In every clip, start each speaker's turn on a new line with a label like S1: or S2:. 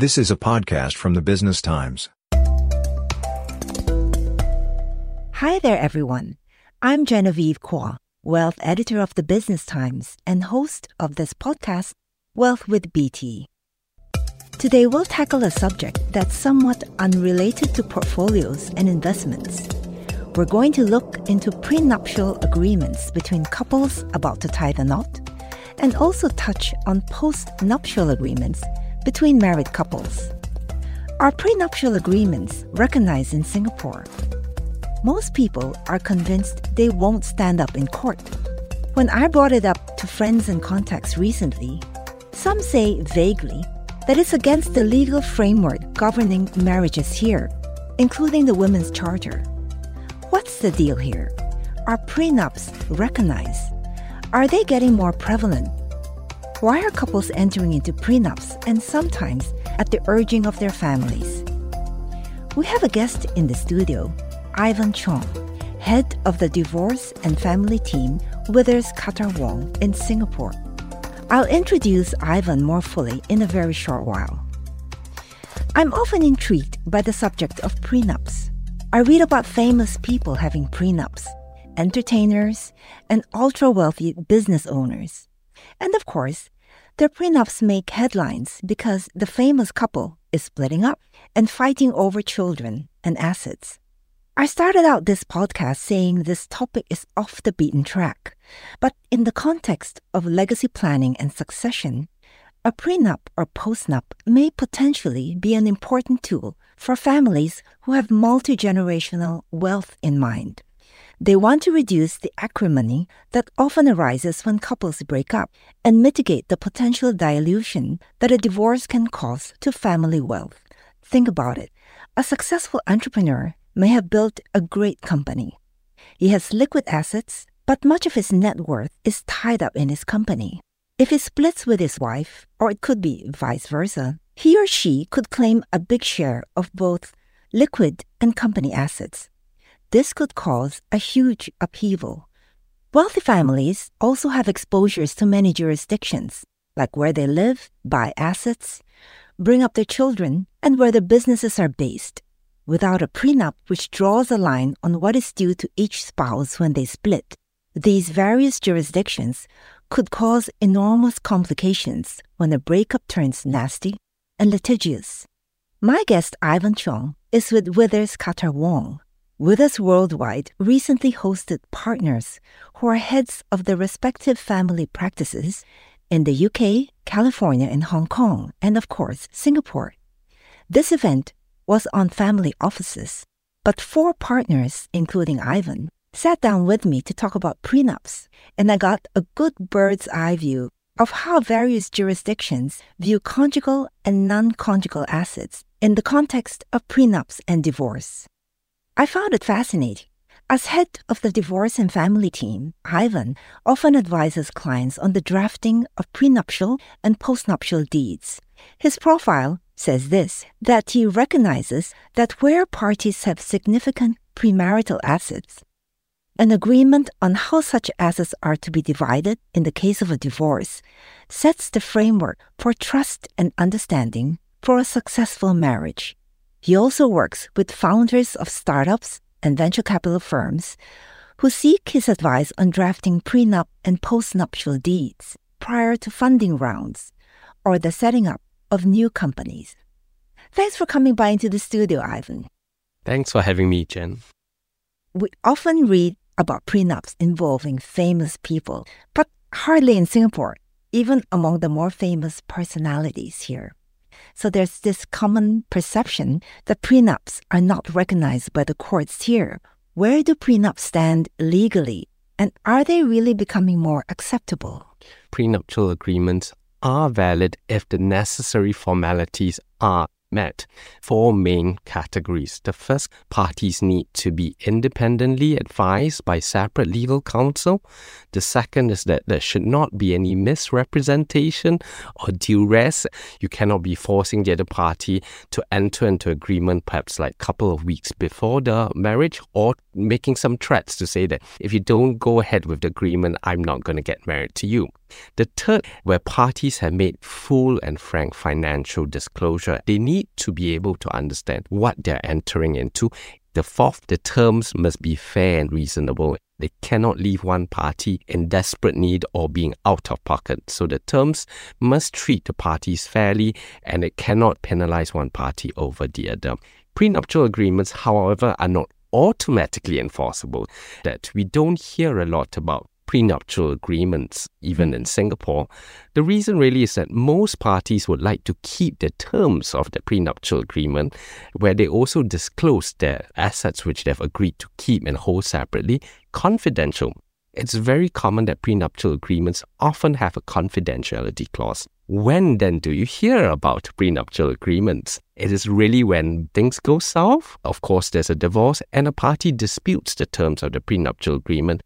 S1: This is a podcast from the Business Times.
S2: Hi there, everyone. I'm Genevieve Cua, wealth editor of the Business Times and host of this podcast, Wealth with BT. Today, we'll tackle a subject that's somewhat unrelated to portfolios and investments. We're going to look into prenuptial agreements between couples about to tie the knot and also touch on post-nuptial agreements between married couples. Are prenuptial agreements recognized in Singapore? Most people are convinced they won't stand up in court. When I brought it up to friends and contacts recently, some say vaguely that it's against the legal framework governing marriages here, including the Women's Charter. What's the deal here? Are prenups recognized? Are they getting more prevalent? Why are couples entering into prenups and sometimes at the urging of their families? We have a guest in the studio, Ivan Cheong, head of the divorce and family team Withers KhattarWong in Singapore. I'll introduce Ivan more fully in a very short while. I'm often intrigued by the subject of prenups. I read about famous people having prenups, entertainers, and ultra wealthy business owners. And of course, their prenups make headlines because the famous couple is splitting up and fighting over children and assets. I started out this podcast saying this topic is off the beaten track, but in the context of legacy planning and succession, a prenup or postnup may potentially be an important tool for families who have multi generational wealth in mind. They want to reduce the acrimony that often arises when couples break up and mitigate the potential dilution that a divorce can cause to family wealth. Think about it. A successful entrepreneur may have built a great company. He has liquid assets, but much of his net worth is tied up in his company. If he splits with his wife, or it could be vice versa, he or she could claim a big share of both liquid and company assets this could cause a huge upheaval. Wealthy families also have exposures to many jurisdictions, like where they live, buy assets, bring up their children, and where their businesses are based. Without a prenup which draws a line on what is due to each spouse when they split, these various jurisdictions could cause enormous complications when a breakup turns nasty and litigious. My guest, Ivan Cheong, is with Withers KhattarWong, Withers Worldwide recently hosted partners who are heads of their respective family practices in the UK, California, and Hong Kong, and of course, Singapore. This event was on family offices, but four partners, including Ivan, sat down with me to talk about prenups, and I got a good bird's eye view of how various jurisdictions view conjugal and non conjugal assets in the context of prenups and divorce. I found it fascinating. As head of the divorce and family team, Ivan often advises clients on the drafting of prenuptial and postnuptial deeds. His profile says this that he recognizes that where parties have significant premarital assets, an agreement on how such assets are to be divided in the case of a divorce sets the framework for trust and understanding for a successful marriage. He also works with founders of startups and venture capital firms who seek his advice on drafting prenup and postnuptial deeds prior to funding rounds or the setting up of new companies. Thanks for coming by into the studio, Ivan.
S3: Thanks for having me, Jen.
S2: We often read about prenups involving famous people, but hardly in Singapore, even among the more famous personalities here. So there's this common perception that prenups are not recognized by the courts here. Where do prenups stand legally? And are they really becoming more acceptable?
S3: Prenuptial agreements are valid if the necessary formalities are met four main categories. The first, parties need to be independently advised by separate legal counsel. The second is that there should not be any misrepresentation or duress. You cannot be forcing the other party to enter into agreement perhaps like a couple of weeks before the marriage or making some threats to say that if you don't go ahead with the agreement, I'm not going to get married to you. The third, where parties have made full and frank financial disclosure, they need to be able to understand what they're entering into. The fourth, the terms must be fair and reasonable. They cannot leave one party in desperate need or being out of pocket. So the terms must treat the parties fairly and it cannot penalize one party over the other. Prenuptial agreements, however, are not automatically enforceable. That we don't hear a lot about prenuptial agreements, even in Singapore. The reason really is that most parties would like to keep the terms of the prenuptial agreement, where they also disclose their assets which they've agreed to keep and hold separately, confidential. It's very common that prenuptial agreements often have a confidentiality clause. When then do you hear about prenuptial agreements? It is really when things go south. Of course, there's a divorce and a party disputes the terms of the prenuptial agreement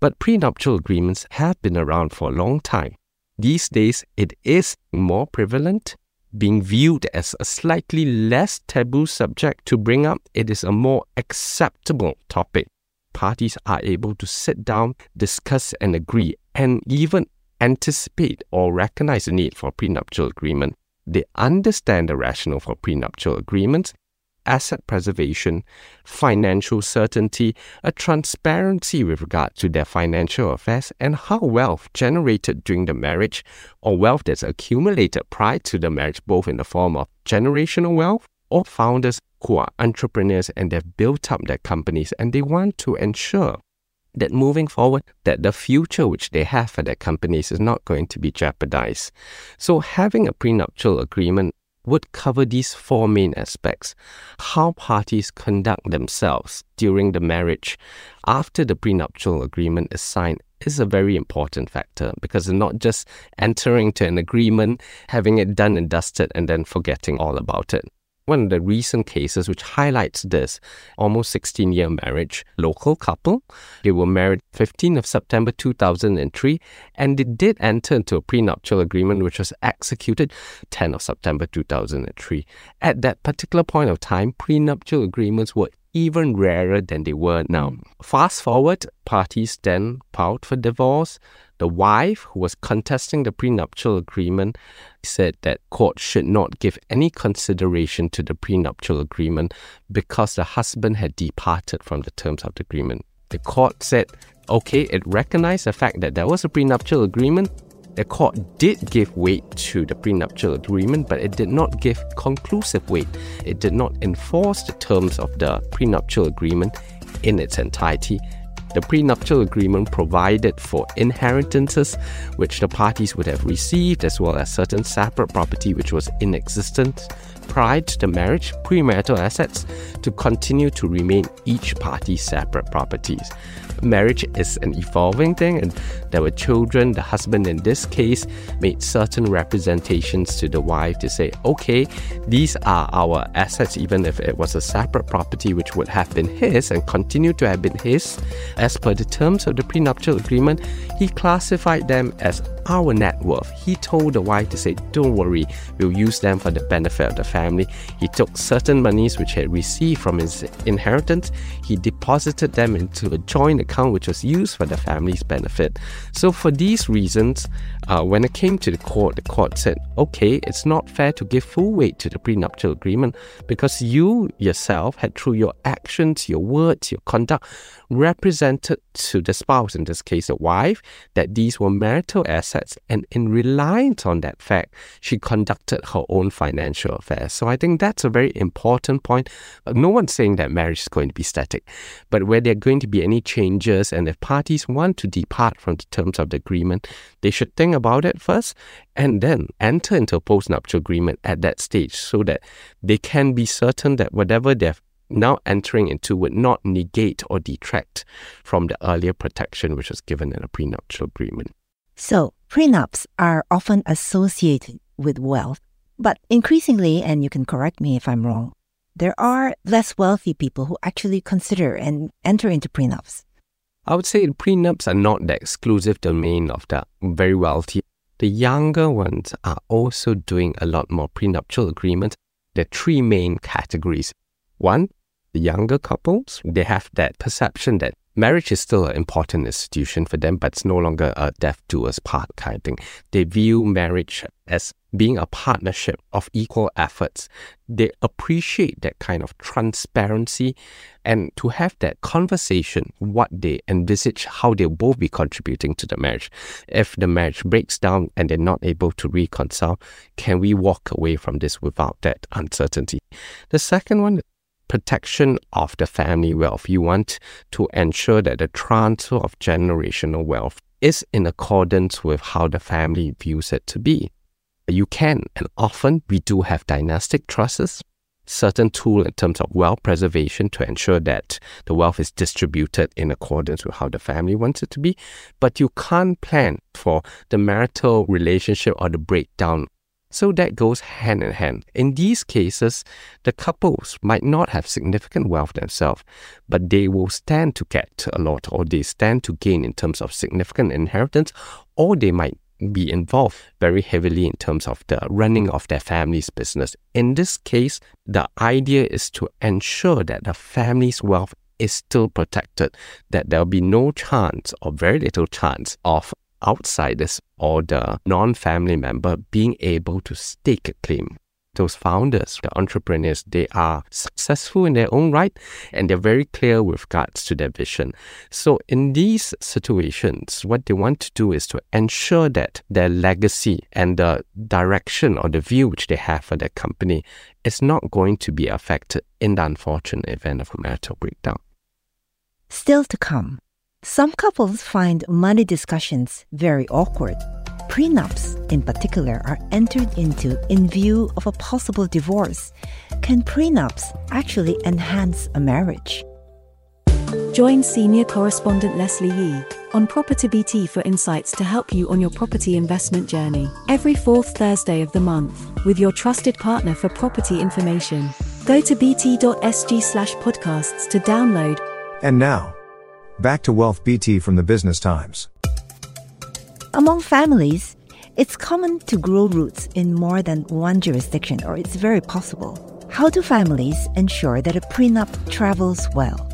S3: but prenuptial agreements have been around for a long time. These days, it is more prevalent, being viewed as a slightly less taboo subject to bring up. It is a more acceptable topic. Parties are able to sit down, discuss, and agree, and even anticipate or recognize the need for prenuptial agreement. They understand the rationale for prenuptial agreements asset preservation, financial certainty, a transparency with regard to their financial affairs, and how wealth generated during the marriage or wealth that's accumulated prior to the marriage, both in the form of generational wealth or founders who are entrepreneurs and they've built up their companies and they want to ensure that moving forward that the future which they have for their companies is not going to be jeopardized. So having a prenuptial agreement would cover these four main aspects how parties conduct themselves during the marriage after the prenuptial agreement is signed is a very important factor because not just entering to an agreement, having it done and dusted, and then forgetting all about it one of the recent cases which highlights this almost 16 year marriage local couple they were married 15th of september 2003 and they did enter into a prenuptial agreement which was executed 10th of september 2003 at that particular point of time prenuptial agreements were even rarer than they were now. Mm. Fast forward, parties then filed for divorce. The wife, who was contesting the prenuptial agreement, said that court should not give any consideration to the prenuptial agreement because the husband had departed from the terms of the agreement. The court said, okay, it recognized the fact that there was a prenuptial agreement, the court did give weight to the prenuptial agreement, but it did not give conclusive weight. It did not enforce the terms of the prenuptial agreement in its entirety. The prenuptial agreement provided for inheritances which the parties would have received, as well as certain separate property which was in existence prior to the marriage, premarital assets to continue to remain each party's separate properties marriage is an evolving thing, and there were children. The husband, in this case, made certain representations to the wife to say, okay, these are our assets, even if it was a separate property which would have been his and continue to have been his. As per the terms of the prenuptial agreement, he classified them as our net worth. He told the wife to say, Don't worry, we'll use them for the benefit of the family. He took certain monies which he had received from his inheritance, he deposited them into a joint account which was used for the family's benefit. So, for these reasons, uh, when it came to the court, the court said, Okay, it's not fair to give full weight to the prenuptial agreement because you yourself had, through your actions, your words, your conduct, represented to the spouse, in this case, the wife, that these were marital assets. And in reliance on that fact, she conducted her own financial affairs. So I think that's a very important point. No one's saying that marriage is going to be static, but where there are going to be any changes and if parties want to depart from the terms of the agreement, they should think about it first and then enter into a postnuptial agreement at that stage so that they can be certain that whatever they've now entering into would not negate or detract from the earlier protection which was given in a prenuptial agreement.
S2: So, prenups are often associated with wealth. But increasingly, and you can correct me if I'm wrong, there are less wealthy people who actually consider and enter into prenups.
S3: I would say prenups are not the exclusive domain of the very wealthy. The younger ones are also doing a lot more prenuptial agreements. There are three main categories. One, the younger couples, they have that perception that marriage is still an important institution for them, but it's no longer a death do us part kind of thing. They view marriage as being a partnership of equal efforts. They appreciate that kind of transparency and to have that conversation, what they envisage, how they'll both be contributing to the marriage. If the marriage breaks down and they're not able to reconcile, can we walk away from this without that uncertainty? The second one protection of the family wealth. You want to ensure that the transfer of generational wealth is in accordance with how the family views it to be. You can, and often we do have dynastic trusts, certain tool in terms of wealth preservation to ensure that the wealth is distributed in accordance with how the family wants it to be. But you can't plan for the marital relationship or the breakdown so that goes hand in hand. In these cases, the couples might not have significant wealth themselves, but they will stand to get a lot or they stand to gain in terms of significant inheritance, or they might be involved very heavily in terms of the running of their family's business. In this case, the idea is to ensure that the family's wealth is still protected, that there'll be no chance or very little chance of outsiders or the non family member being able to stake a claim. Those founders, the entrepreneurs, they are successful in their own right and they're very clear with regards to their vision. So, in these situations, what they want to do is to ensure that their legacy and the direction or the view which they have for their company is not going to be affected in the unfortunate event of a marital breakdown.
S2: Still to come. Some couples find money discussions very awkward. Prenups, in particular, are entered into in view of a possible divorce. Can prenups actually enhance a marriage?
S4: Join senior correspondent Leslie Yee on Property BT for insights to help you on your property investment journey every fourth Thursday of the month with your trusted partner for property information. Go to bt.sg slash podcasts to download.
S1: And now, Back to Wealth BT from the Business Times.
S2: Among families, it's common to grow roots in more than one jurisdiction, or it's very possible. How do families ensure that a prenup travels well?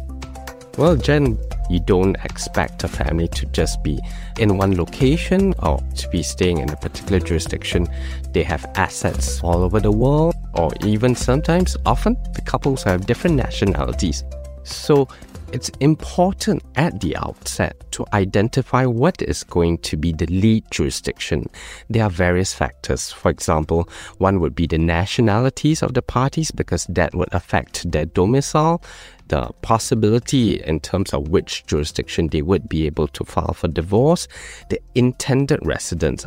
S3: Well, Jen, you don't expect a family to just be in one location or to be staying in a particular jurisdiction. They have assets all over the world, or even sometimes, often, the couples have different nationalities. So it's important at the outset to identify what is going to be the lead jurisdiction. There are various factors. For example, one would be the nationalities of the parties because that would affect their domicile, the possibility in terms of which jurisdiction they would be able to file for divorce, the intended residence.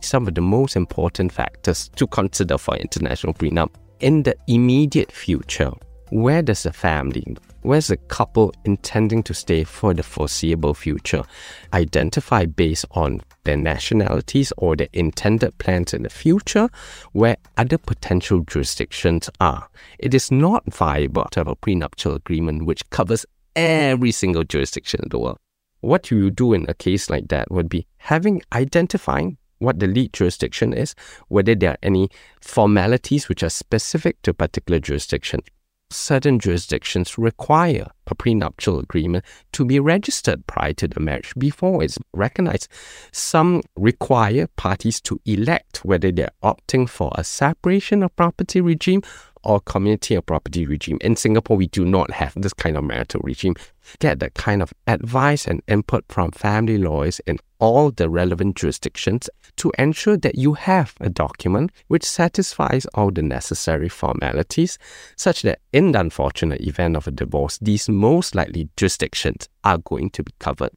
S3: Some of the most important factors to consider for international prenup in the immediate future. Where does the family where's a couple intending to stay for the foreseeable future identify based on their nationalities or their intended plans in the future where other potential jurisdictions are. It is not viable to have a prenuptial agreement which covers every single jurisdiction in the world. What you do in a case like that would be having identifying what the lead jurisdiction is, whether there are any formalities which are specific to a particular jurisdiction, certain jurisdictions require prenuptial agreement to be registered prior to the marriage before it's recognized. Some require parties to elect whether they're opting for a separation of property regime or community of property regime. In Singapore, we do not have this kind of marital regime. Get the kind of advice and input from family lawyers in all the relevant jurisdictions to ensure that you have a document which satisfies all the necessary formalities, such that in the unfortunate event of a divorce, these most likely jurisdictions are going to be covered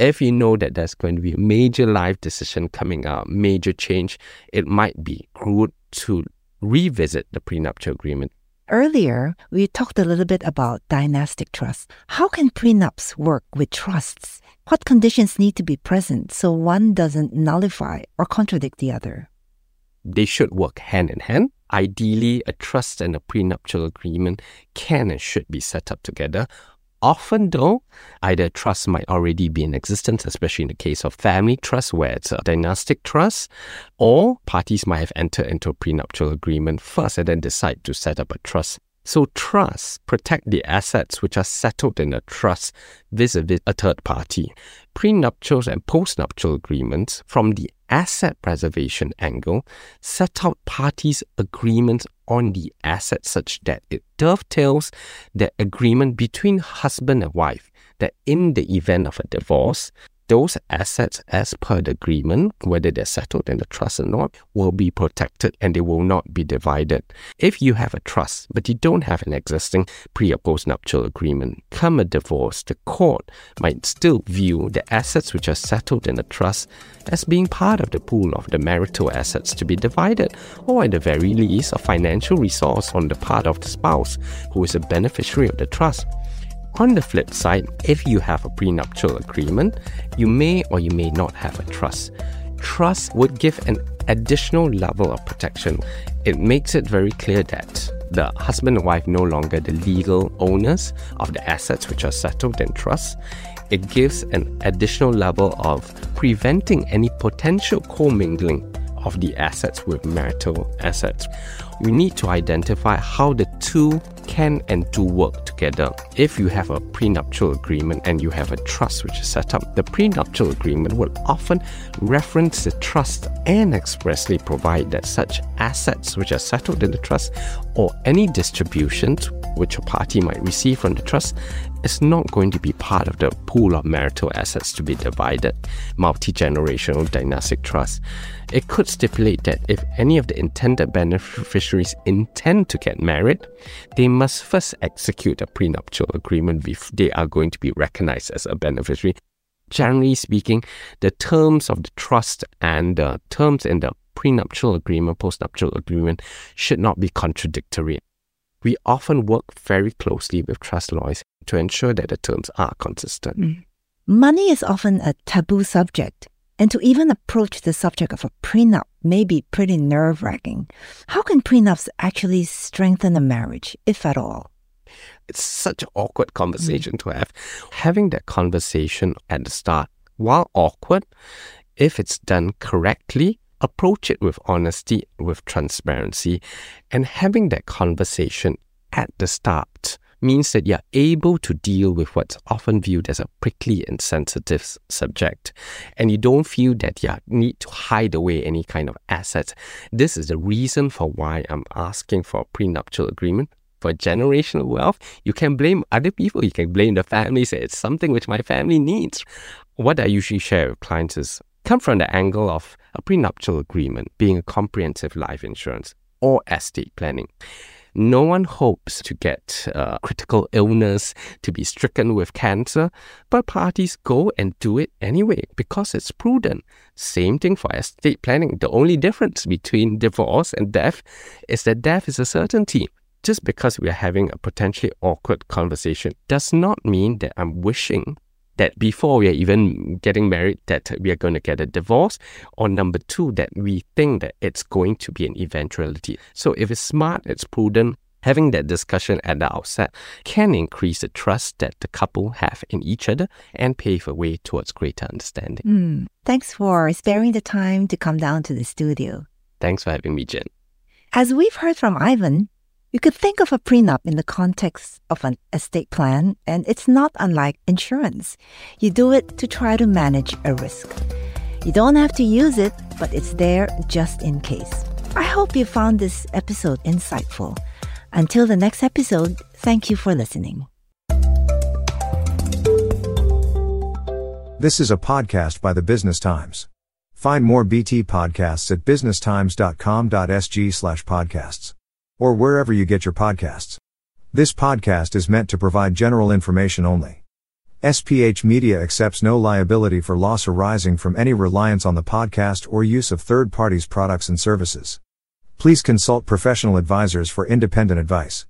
S3: if you know that there's going to be a major life decision coming up, major change, it might be good to revisit the prenuptial agreement.
S2: Earlier, we talked a little bit about dynastic trusts. How can prenups work with trusts? What conditions need to be present so one doesn't nullify or contradict the other?
S3: They should work hand in hand. Ideally, a trust and a prenuptial agreement can and should be set up together. Often, though, either trust might already be in existence, especially in the case of family trust, where it's a dynastic trust, or parties might have entered into a prenuptial agreement first and then decide to set up a trust so trusts protect the assets which are settled in a trust vis-a-vis a third party. Prenuptials and postnuptial agreements from the asset preservation angle set out parties' agreements on the asset such that it dovetails the agreement between husband and wife that in the event of a divorce, those assets as per the agreement, whether they're settled in the trust or not, will be protected and they will not be divided. If you have a trust, but you don't have an existing pre or post nuptial agreement, come a divorce, the court might still view the assets which are settled in the trust as being part of the pool of the marital assets to be divided, or at the very least, a financial resource on the part of the spouse who is a beneficiary of the trust. On the flip side, if you have a prenuptial agreement, you may or you may not have a trust. Trust would give an additional level of protection. It makes it very clear that the husband and wife no longer the legal owners of the assets which are settled in trust. It gives an additional level of preventing any potential commingling of the assets with marital assets. We need to identify how the two can and do work together. If you have a prenuptial agreement and you have a trust which is set up, the prenuptial agreement will often reference the trust and expressly provide that such assets which are settled in the trust or any distributions which a party might receive from the trust is not going to be part of the pool of marital assets to be divided, multi generational dynastic trust. It could stipulate that if any of the intended beneficiaries intend to get married, they must first execute a prenuptial agreement if they are going to be recognized as a beneficiary. Generally speaking, the terms of the trust and the terms in the prenuptial agreement, postnuptial agreement should not be contradictory. We often work very closely with trust lawyers to ensure that the terms are consistent. Mm.
S2: Money is often a taboo subject, and to even approach the subject of a prenup may be pretty nerve wracking. How can prenups actually strengthen a marriage, if at all?
S3: It's such an awkward conversation mm. to have. Having that conversation at the start, while awkward, if it's done correctly, approach it with honesty, with transparency, and having that conversation at the start means that you're able to deal with what's often viewed as a prickly and sensitive subject. And you don't feel that you need to hide away any kind of assets. This is the reason for why I'm asking for a prenuptial agreement. For generational wealth, you can blame other people, you can blame the family, say it's something which my family needs. What I usually share with clients is come from the angle of a prenuptial agreement being a comprehensive life insurance or estate planning. No one hopes to get uh, critical illness, to be stricken with cancer, but parties go and do it anyway because it's prudent. Same thing for estate planning. The only difference between divorce and death is that death is a certainty. Just because we are having a potentially awkward conversation does not mean that I'm wishing that before we are even getting married that we are going to get a divorce or number two that we think that it's going to be an eventuality. So if it's smart it's prudent having that discussion at the outset can increase the trust that the couple have in each other and pave a way towards greater understanding.
S2: Mm. thanks for sparing the time to come down to the studio.
S3: Thanks for having me jen.
S2: As we've heard from ivan you could think of a prenup in the context of an estate plan, and it's not unlike insurance. You do it to try to manage a risk. You don't have to use it, but it's there just in case. I hope you found this episode insightful. Until the next episode, thank you for listening.
S1: This is a podcast by the Business Times. Find more BT podcasts at businesstimes.com.sg slash podcasts or wherever you get your podcasts. This podcast is meant to provide general information only. SPH Media accepts no liability for loss arising from any reliance on the podcast or use of third parties' products and services. Please consult professional advisors for independent advice.